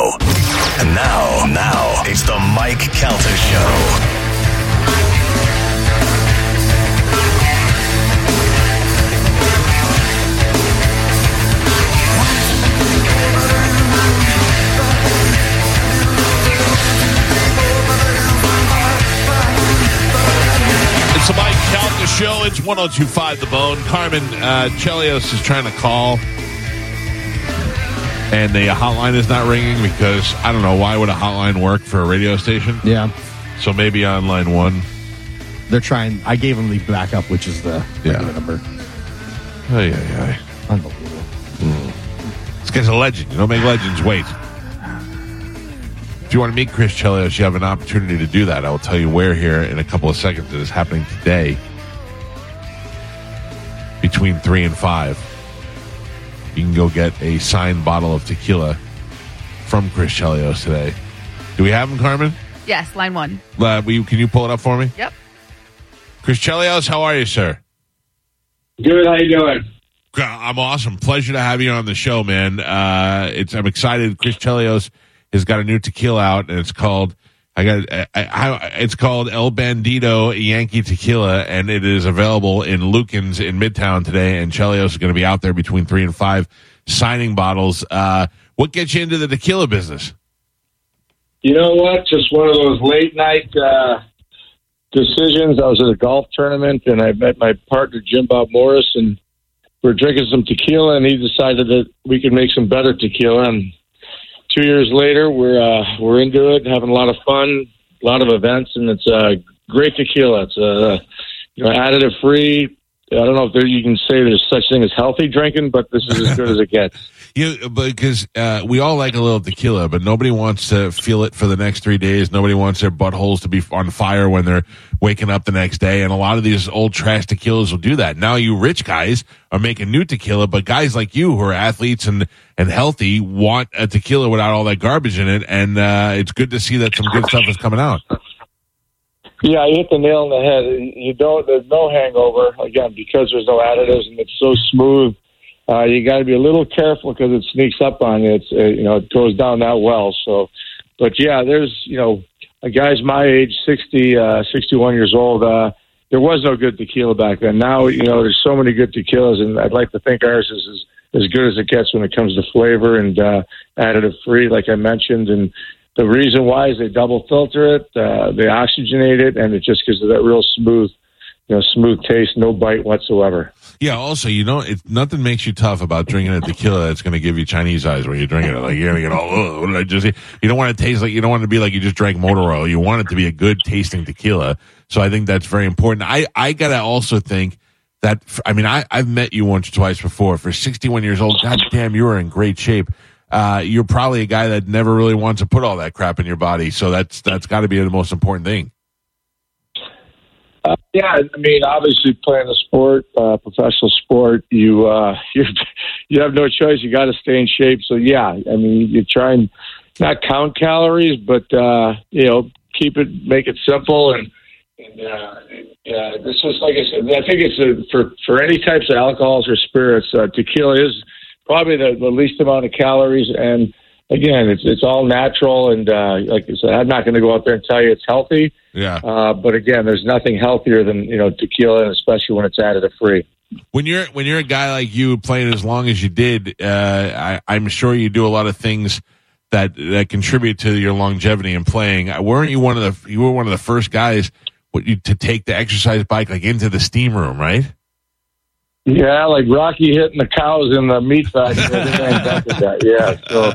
And now, now, it's the Mike Calta Show. It's the Mike Calta Show. It's 1025 The Bone. Carmen uh, Chelios is trying to call. And the hotline is not ringing because I don't know why would a hotline work for a radio station. Yeah. So maybe on line one. They're trying. I gave them the backup, which is the Yeah. regular number. Ay, ay, ay. Unbelievable. Hmm. This guy's a legend. You don't make legends wait. If you want to meet Chris Chelios, you have an opportunity to do that. I will tell you where here in a couple of seconds. It is happening today between 3 and 5. You can go get a signed bottle of tequila from Chris Chelios today. Do we have him, Carmen? Yes, line one. Uh, will you, can you pull it up for me? Yep. Chris Chelios, how are you, sir? Good. How you doing? I'm awesome. Pleasure to have you on the show, man. Uh, it's I'm excited. Chris Chelios has got a new tequila out, and it's called I got I, I, it's called El Bandito Yankee Tequila, and it is available in Lukens in Midtown today. And Chelios is going to be out there between three and five signing bottles. Uh, what gets you into the tequila business? You know what? Just one of those late night uh, decisions. I was at a golf tournament and I met my partner Jim Bob Morris, and we are drinking some tequila, and he decided that we could make some better tequila. And two years later, we're uh, we're into it, having a lot of fun, a lot of events, and it's uh, great tequila. It's uh, you know additive free. I don't know if there, you can say there's such thing as healthy drinking, but this is as good as it gets. You because uh, we all like a little tequila, but nobody wants to feel it for the next three days. Nobody wants their buttholes to be on fire when they're waking up the next day. And a lot of these old trash tequilas will do that. Now you rich guys are making new tequila, but guys like you who are athletes and and healthy want a tequila without all that garbage in it. And uh, it's good to see that some good stuff is coming out. Yeah, you hit the nail on the head. You don't. There's no hangover again because there's no additives and it's so smooth. Uh, you got to be a little careful because it sneaks up on you. It's uh, you know it goes down that well. So, but yeah, there's you know a guys my age, 60, uh, 61 years old. Uh, there was no good tequila back then. Now you know there's so many good tequilas, and I'd like to think ours is as, as good as it gets when it comes to flavor and uh, additive free, like I mentioned, and the reason why is they double filter it, uh, they oxygenate it, and it just gives it that real smooth, you know, smooth taste, no bite whatsoever. Yeah. Also, you know, it, nothing makes you tough about drinking a tequila that's going to give you Chinese eyes when you're drinking it. Like you're going to get all, oh, what did I just? eat?" You don't want to taste like you don't want to be like you just drank motor oil. You want it to be a good tasting tequila. So I think that's very important. I I gotta also think that I mean I I've met you once or twice before. For 61 years old, god damn, you are in great shape. Uh, you're probably a guy that never really wants to put all that crap in your body. So that's that's got to be the most important thing. Uh, yeah, I mean, obviously, playing a sport, uh, professional sport, you uh, you you have no choice. You got to stay in shape. So yeah, I mean, you try and not count calories, but uh, you know, keep it, make it simple, and and uh, yeah, this is like I said. I think it's a, for for any types of alcohols or spirits. Uh, tequila is probably the, the least amount of calories, and again, it's it's all natural. And uh, like I said, I'm not going to go out there and tell you it's healthy. Yeah. Uh, but again, there's nothing healthier than you know tequila, and especially when it's additive free. when you're when you're a guy like you playing as long as you did, uh, I, I'm sure you do a lot of things that that contribute to your longevity in playing. Weren't you one of the you were one of the first guys what you to take the exercise bike like into the steam room, right? Yeah, like Rocky hitting the cows in the meat factory. I think I invented that. Yeah, so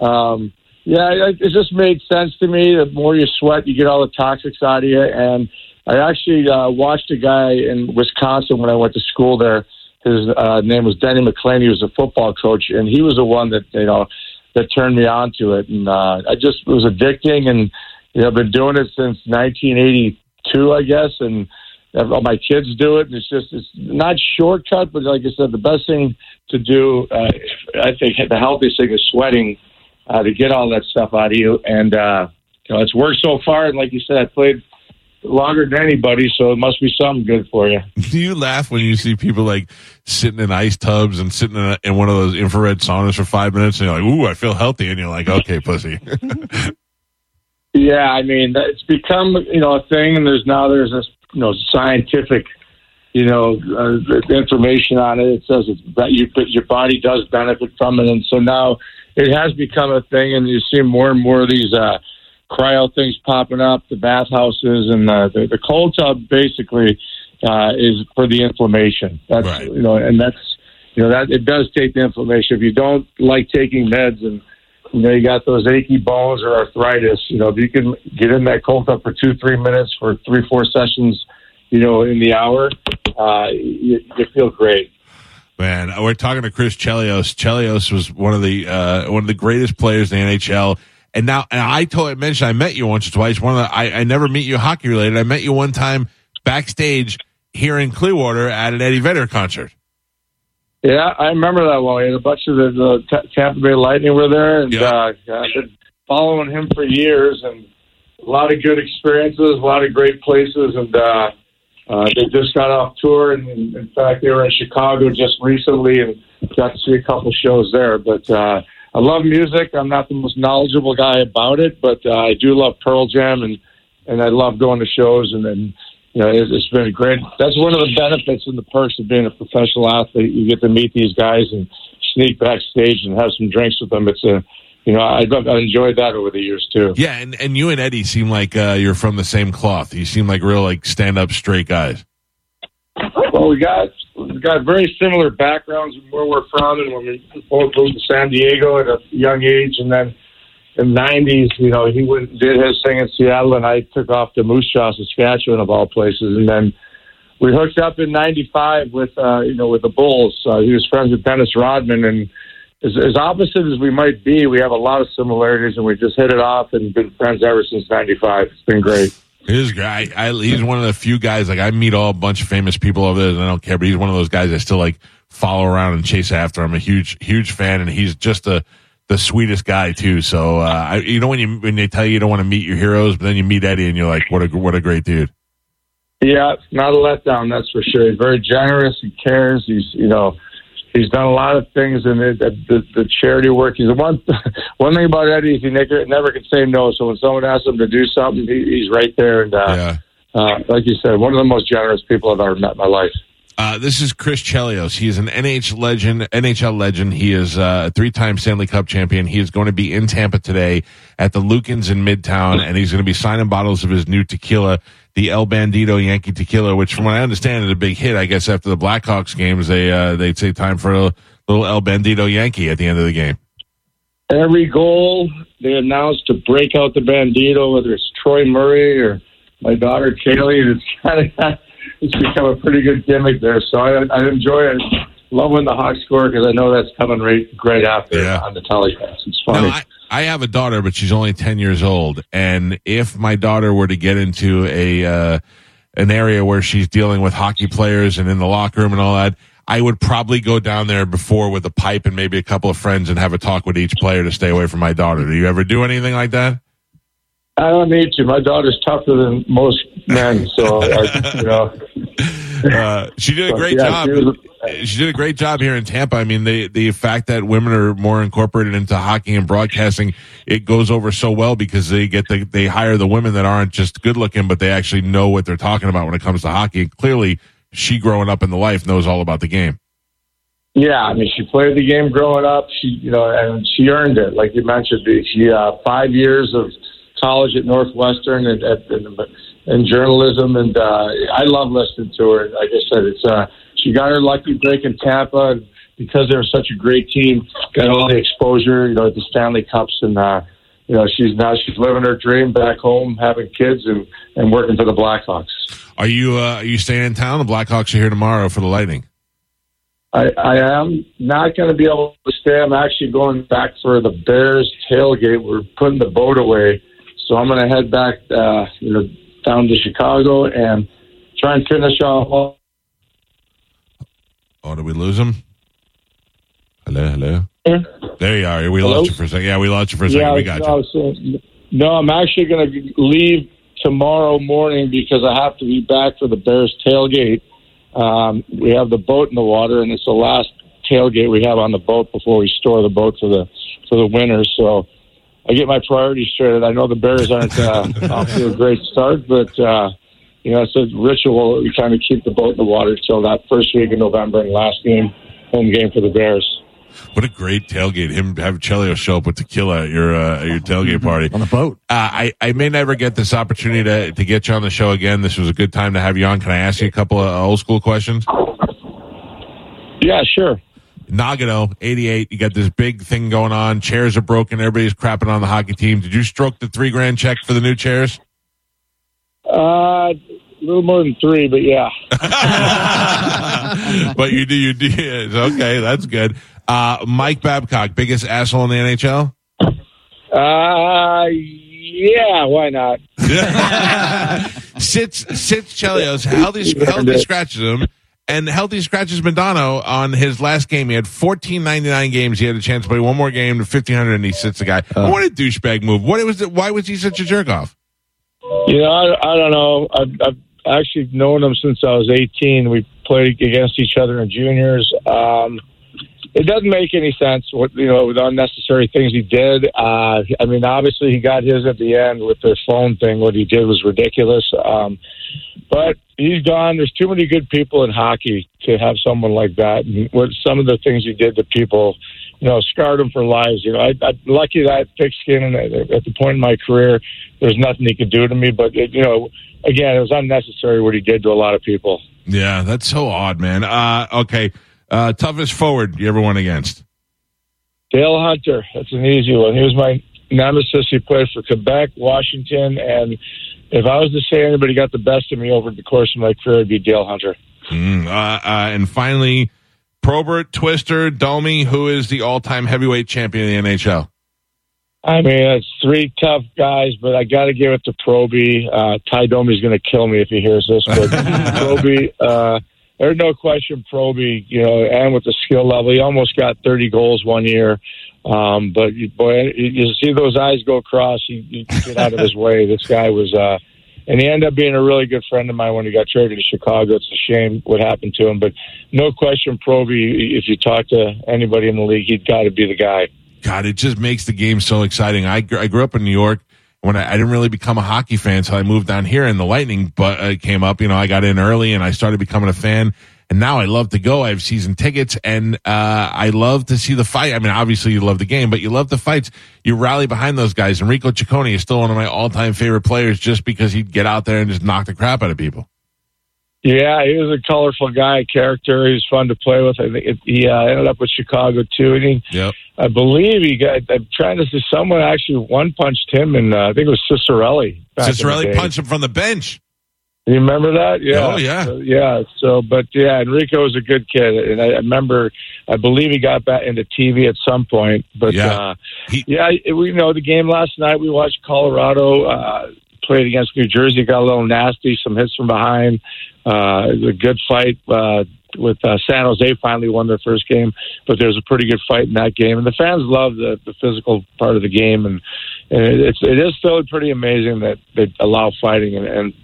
um, yeah, it, it just made sense to me. The more you sweat, you get all the toxics out of you. And I actually uh, watched a guy in Wisconsin when I went to school there. His uh, name was Denny McClain. He was a football coach, and he was the one that you know that turned me on to it, and uh, I just it was addicting, and you know, I've been doing it since 1982, I guess, and all my kids do it. And it's just it's not shortcut, but like I said, the best thing to do, uh, I think, the healthiest thing is sweating uh, to get all that stuff out of you, and uh, you know, it's worked so far. And like you said, I played longer than anybody, so it must be something good for you. Do you laugh when you see people like sitting in ice tubs and sitting in, a, in one of those infrared saunas for five minutes, and you're like, "Ooh, I feel healthy," and you're like, "Okay, pussy." yeah, I mean, it's become you know a thing, and there's now there's this you know scientific you know uh, information on it. It says it's, that you, your body does benefit from it, and so now it has become a thing, and you see more and more of these. Uh, cryo things popping up, the bathhouses, and uh, the, the cold tub basically uh, is for the inflammation. That's Right. you know, and that's you know that it does take the inflammation. If you don't like taking meds and you know you got those achy bones or arthritis, you know if you can get in that cold tub for two three minutes for three four sessions, you know in the hour, uh, you, you feel great. Man, we're talking to Chris Chelios. Chelios was one of the uh, one of the greatest players in the NHL. And now, and I told I mentioned I met you once or twice. One of the I, I never meet you hockey related. I met you one time backstage here in Clearwater at an Eddie Vedder concert. Yeah, I remember that one. A bunch of the, the T- Tampa Bay Lightning were there, and Yeah. uh, I've been following him for years, and a lot of good experiences, a lot of great places, and uh, uh, they just got off tour, and in, in fact, they were in Chicago just recently, and got to see a couple shows there. But uh, I love music. I'm not the most knowledgeable guy about it, but uh, I do love Pearl Jam, and and I love going to shows, and then. You know, it's, it's been great. That's one of the benefits and the perks of being a professional athlete. You get to meet these guys and sneak backstage and have some drinks with them. It's a, you know, I've, I've enjoyed that over the years too. Yeah, and, and you and Eddie seem like uh, you're from the same cloth. You seem like real like stand up straight guys. Well, we got we got very similar backgrounds and where we're from, and when we both moved to San Diego at a young age, and then in the '90s, you know, he went did his thing in Seattle, and I took off to Moose Jaw, Saskatchewan, of all places, and then we hooked up in '95 with uh, you know with the Bulls. Uh, he was friends with Dennis Rodman, and as, as opposite as we might be, we have a lot of similarities, and we just hit it off and been friends ever since '95. It's been great. He's guy. I, he's one of the few guys. Like I meet all a bunch of famous people over there, and I don't care. But he's one of those guys I still like follow around and chase after. I'm a huge, huge fan, and he's just a the sweetest guy too. So uh, I, you know when you when they tell you you don't want to meet your heroes, but then you meet Eddie, and you're like, what a what a great dude. Yeah, not a letdown, that's for sure. He's very generous. He cares. He's, you know, he's done a lot of things in the, the, the charity work. He's the one. One thing about Eddie is he never, never can say no. So when someone asks him to do something, he, he's right there. And uh, Yeah. uh, like you said, one of the most generous people I've ever met in my life. Uh, this is Chris Chelios. He is an NH legend, NHL legend. He is uh, a three-time Stanley Cup champion. He is going to be in Tampa today at the Lukens in Midtown, and he's going to be signing bottles of his new tequila, the El Bandito Yankee Tequila, which, from what I understand, is a big hit. I guess after the Blackhawks games, they uh, they'd say time for a little El Bandito Yankee at the end of the game. Every goal they announce to break out the bandito, whether it's Troy Murray or my daughter Caley, it's kind of it's become a pretty good gimmick there. So I, I enjoy it. Love when the Hawks score because I know that's coming right, right after Yeah. on the telecast. It's funny. Now, I, I have a daughter, but she's only 10 years old. And if my daughter were to get into a, uh, an area where she's dealing with hockey players and in the locker room and all that, I would probably go down there before with a pipe and maybe a couple of friends and have a talk with each player to stay away from my daughter. Do you ever do anything like that? I don't need to. My daughter's tougher than most men, so I, you know. Uh, she did a great Yeah, job. she She did a great job here in Tampa. I mean, the the fact that women are more incorporated into hockey and broadcasting, it goes over so well because they get the they hire the women that aren't just good looking, but they actually know what they're talking about when it comes to hockey. And clearly, she growing up in the life knows all about the game. Yeah, I mean, she played the game growing up. She, you know, and she earned it, like you mentioned. She uh, five years of college at Northwestern and and, and journalism, and uh, I love listening to her. Like I said, it's uh, she got her lucky break in Tampa and because they were such a great team. Got all the exposure, you know, at the Stanley Cups, and uh, you know, she's now she's living her dream back home, having kids and and working for the Blackhawks. Are you uh, are you staying in town? The Blackhawks are here tomorrow for the Lightning. I, I am not going to be able to stay. I'm actually going back for the Bears tailgate. We're putting the boat away, so I'm going to head back, uh, you know, down to Chicago and try and finish off. Oh, did we lose him? Hello, hello. Yeah, There you are. We Hello? lost you for a second. Yeah, we lost you for a second. we got no, you. so, no, I'm actually going to leave tomorrow morning because I have to be back for the Bears tailgate. Um, we have the boat in the water, and it's the last tailgate we have on the boat before we store the boat for the for the winter. So I get my priorities straight. I know the Bears aren't uh, off to a great start, but uh, you know it's a ritual. We kind of keep the boat in the water till that first week of November and last game, home game for the Bears. What a great tailgate! Him have Chelio show up with tequila at your uh, at your tailgate party. on the boat. Uh, I I may never get this opportunity to to get you on the show again. This was a good time to have you on. Can I ask you a couple of old school questions? Yeah, sure. Nagano, 88, you got this big thing going on. Chairs are broken. Everybody's crapping on the hockey team. Did you stroke the three grand check for the new chairs? Uh, a little more than three, but yeah. but you do, you do. yes, Okay, that's good. Uh, Mike Babcock, biggest asshole in the NHL? Uh, yeah, why not? sits sits Chelios healthy healthy scratches him and healthy scratches Modano on his last game. He had fourteen ninety nine games. He had a chance to play one more game to fifteen hundred, and he sits the guy. what a douchebag move! What was it? Why was he such a jerk off? You know, I, I don't know. I've, I've actually known him since I was 18. We played against each other in juniors. Um, it doesn't make any sense what you know the unnecessary things he did. Uh, I mean, obviously he got his at the end with the phone thing. What he did was ridiculous. Um, but he's gone. There's too many good people in hockey to have someone like that. And what some of the things he did to people, you know, scarred them for lives. You know, I, I'm lucky that I had thick skin, and at, at the point in my career, there's nothing he could do to me. But it, you know, again, it was unnecessary what he did to a lot of people. Yeah, that's so odd, man. Uh, okay, uh, toughest forward you ever went against? Dale Hunter, that's an easy one. He was my nemesis. He played for Quebec, Washington, and if I was to say anybody got the best of me over the course of my career, it'd be Dale Hunter. Mm, uh, uh, and finally, Probert, Twister, Domi, who is the all time heavyweight champion in the NHL? I mean, it's three tough guys, but I got to give it to Proby. Uh, Ty Domi's going to kill me if he hears this, but Proby, uh, there's no question Proby, you know, and with the skill level, he almost got 30 goals one year. Um, but you, boy, you see those eyes go across, you, you get out of his way. This guy was, uh, and he ended up being a really good friend of mine when he got traded to Chicago. It's a shame what happened to him, but no question, Proby. If you talk to anybody in the league, he'd got to be the guy. God, it just makes the game so exciting. I, I grew up in New York when I, I didn't really become a hockey fan until I moved down here and the Lightning but, uh, came up. You know, I got in early and I started becoming a fan. And now I love to go. I have season tickets and, uh, I love to see the fight. I mean, obviously you love the game, but you love the fights. You rally behind those guys. Enrico Ciccone is still one of my all time favorite players just because he'd get out there and just knock the crap out of people. Yeah, he was a colorful guy, character. He was fun to play with. I think it, he uh, ended up with Chicago too, and he, Yep. I believe he got. I'm trying to see someone actually one punched him, and uh, I think it was Ciccarelli. Ciccarelli punched him from the bench. You remember that? Yeah. Oh, yeah. So, yeah. So, but yeah, Enrico was a good kid, and I, I remember. I believe he got back into TV at some point. But Yeah. uh, He- yeah, it- we know the game last night. We watched Colorado uh, played against New Jersey. Got a little nasty. Some hits from behind. Uh, a good fight. Uh, with uh, San Jose finally won their first game, but there's a pretty good fight in that game, and the fans love the, the physical part of the game, and, and it's it is still pretty amazing that they allow fighting, and, and,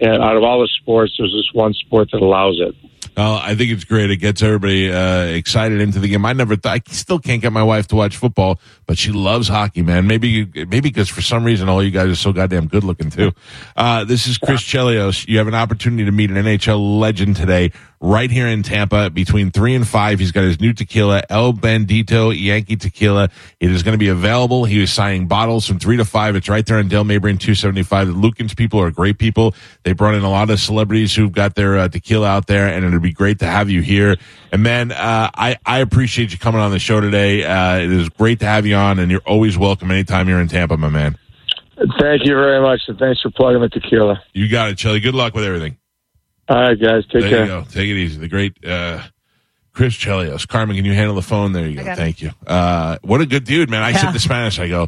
and out of all the sports, there's this one sport that allows it. Oh, I think it's great. It gets everybody uh, excited into the game. I never, th- I still can't get my wife to watch football, but she loves hockey, man. Maybe, you- maybe because for some reason all you guys are so goddamn good looking too. Uh, this is Chris Chelios. You have an opportunity to meet an NHL legend today, right here in Tampa, between three and five. He's got his new tequila, El Bandito Yankee Tequila. It is going to be available. He was signing bottles from three to five. It's right there on Dale Mabry 275. The Lukens people are great people. They brought in a lot of celebrities who've got their uh, tequila out there, and it'd be great to have you here. And man, uh, I I appreciate you coming on the show today. Uh, it is great to have you on, and you're always welcome anytime you're in Tampa, my man. Thank you very much, and thanks for plugging the tequila. You got it, Chelly. Good luck with everything. All right, guys, take there care. you go. Take it easy. The great uh, Chris Chelios. Carmen, can you handle the phone? There you go. got. Thank you. Uh, what a good dude, man. I Yeah. said the Spanish, I go,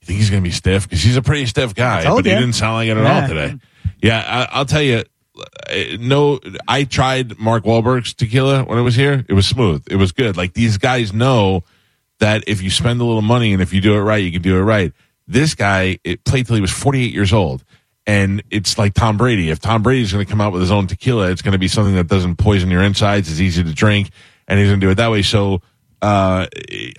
you think he's going to be stiff? Because he's a pretty stiff guy, told but he didn't sound like it at Yeah. all today. Yeah, I, I'll tell you. uh, No, I tried Mark Wahlberg's tequila when it was here. It was smooth. It was good. Like these guys know that if you spend a little money and if you do it right, you can do it right. This guy it played till he was 48 years old. And it's like Tom Brady. If Tom Brady's going to come out with his own tequila, it's going to be something that doesn't poison your insides. It's easy to drink, and he's going to do it that way. So uh,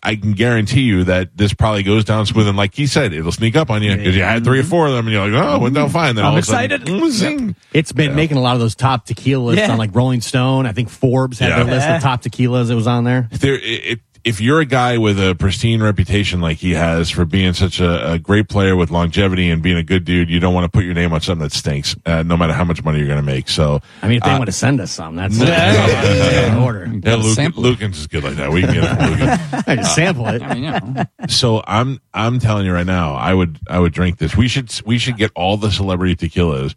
I can guarantee you that this probably goes down smooth. And like he said, it'll sneak up on you because you had three or four of them, and you're like, oh, it went down fine. Then I'm all of a sudden, excited. mm. It's been making a lot of those top tequilas Yeah. on like Rolling Stone. I think Forbes had Yeah. their list Yeah. of top tequilas. It was on there. there it, it, if you're a guy with a pristine reputation like he has for being such a, a great player with longevity and being a good dude, you don't want to put your name on something that stinks, uh, no matter how much money you're going to make. So, I mean, if they Uh, want to send us some, that's Yeah. that's in order. yeah, Gotta Luke, sample it. Lukens is good like that. We can get it from Lukens. I just sample it. I mean, you know. So I'm I'm telling you right now, I would I would drink this. We should we should get all the celebrity tequilas.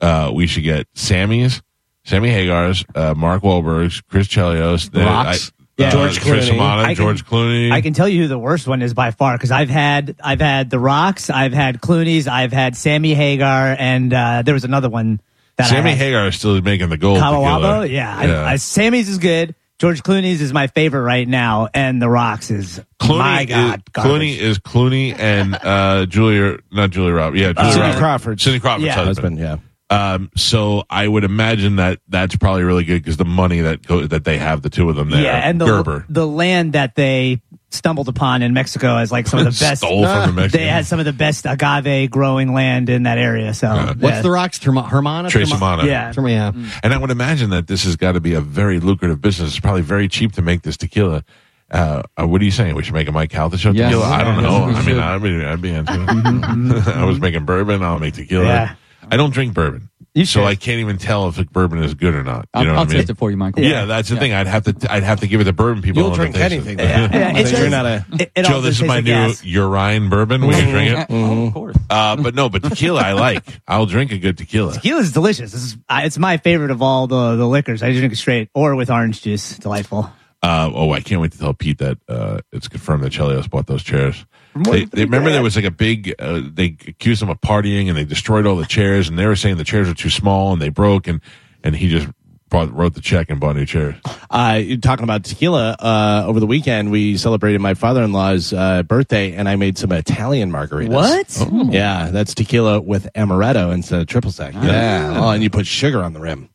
Uh, we should get Sammy's, Sammy Hagar's, uh, Mark Wahlberg's, Chris Chelios, the- Rocks. I- Yeah. uh, George Trish Clooney. Amana, I can- George Clooney. I can tell you who the worst one is by far because I've had I've had the Rocks, I've had Clooney's, I've had Sammy Hagar, and uh, there was another one that Sammy I had. Hagar is still making the gold. Cabo Wabo. tequila. Yeah, I, I, Sammy's is good. George Clooney's is my favorite right now, and the Rocks is Clooney my God. is, garbage. Clooney is Clooney and uh, Julia, not Julia Roberts. Yeah, Julia Cindy Roberts. Crawford. Cindy Crawford's Yeah. husband. yeah. Um, so I would imagine that that's probably really good because the money that go, that they have, the two of them there. yeah, and the Gerber the land that they stumbled upon in Mexico is like some of the best. stole from the Mexicans. They had some of the best agave growing land in that area. So What's yeah. the rocks? Terma- Hermana? Trace Terma- Amana. Yeah. Terma- yeah. And I would imagine that this has got to be a very lucrative business. It's probably very cheap to make this tequila. Uh, uh, what are you saying? We should make a Mike Calta show Yes. tequila? I don't Yes, know. we I mean, should. I mean, I'd be into it. I was making bourbon. I'll make tequila. Yeah. I don't drink bourbon, You so should. I can't even tell if a bourbon is good or not. You I'll, know I'll what I mean? taste it for you, Michael. Yeah, that's the thing. I'd have to. I'd have to give it to bourbon people. You'll drink them taste it. anything. Yeah, it So you're does- not a. it, it Joe, all this just is my tastes new gas. urine bourbon. We can drink it. Oh, of course. Uh, but no, but tequila I like. I'll drink a good tequila. Tequila is delicious. This is, uh, it's my favorite of all the, the liquors. I drink it straight or with orange juice. Delightful. Uh, oh, I can't wait to tell Pete that uh, it's confirmed that Chelios bought those chairs. They, they remember there was like a big. Uh, they accused him of partying and they destroyed all the chairs, and they were saying the chairs were too small and they broke, and and he just brought, wrote the check and bought new chairs. Uh, you're talking about tequila. Uh, over the weekend, we celebrated my father-in-law's uh, birthday, and I made some Italian margaritas. What? Yeah, that's tequila with amaretto instead of triple sec. Yeah. Oh, and you put sugar on the rim.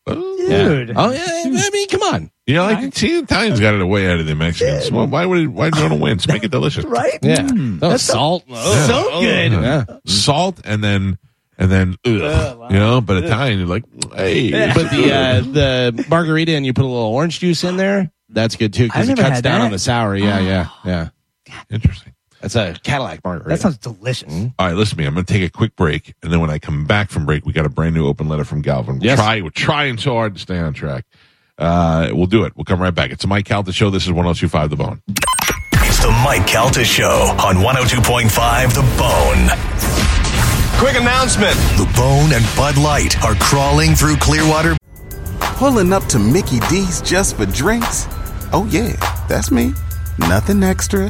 Dude. Yeah. Oh yeah. I mean, come on. You know, like see, Italians got it way out of the Mexicans. Well, why would it, why do you want to win? Just make it delicious, Right? Yeah. Oh, salt. Oh, So oh, good. Yeah. Salt and then and then ugh, you know. But Italian, you're like, hey, But the uh, the margarita and you put a little orange juice in there. That's good too because it cuts down that. on the sour. Yeah, yeah, yeah. interesting. That's a Cadillac margarita. That sounds delicious. All right, listen to me. I'm going to take a quick break, and then when I come back from break, we got a brand new open letter from Galvin. We're Yes. Try, we're trying so hard to stay on track. Uh, we'll do it. We'll come right back. It's the Mike Calta Show. This is 1025 The Bone. It's the Mike Calta Show on 102.5 The Bone. Quick announcement. The Bone and Bud Light are crawling through Clearwater, Pulling up to Mickey D's just for drinks? Oh, yeah, that's me. Nothing extra,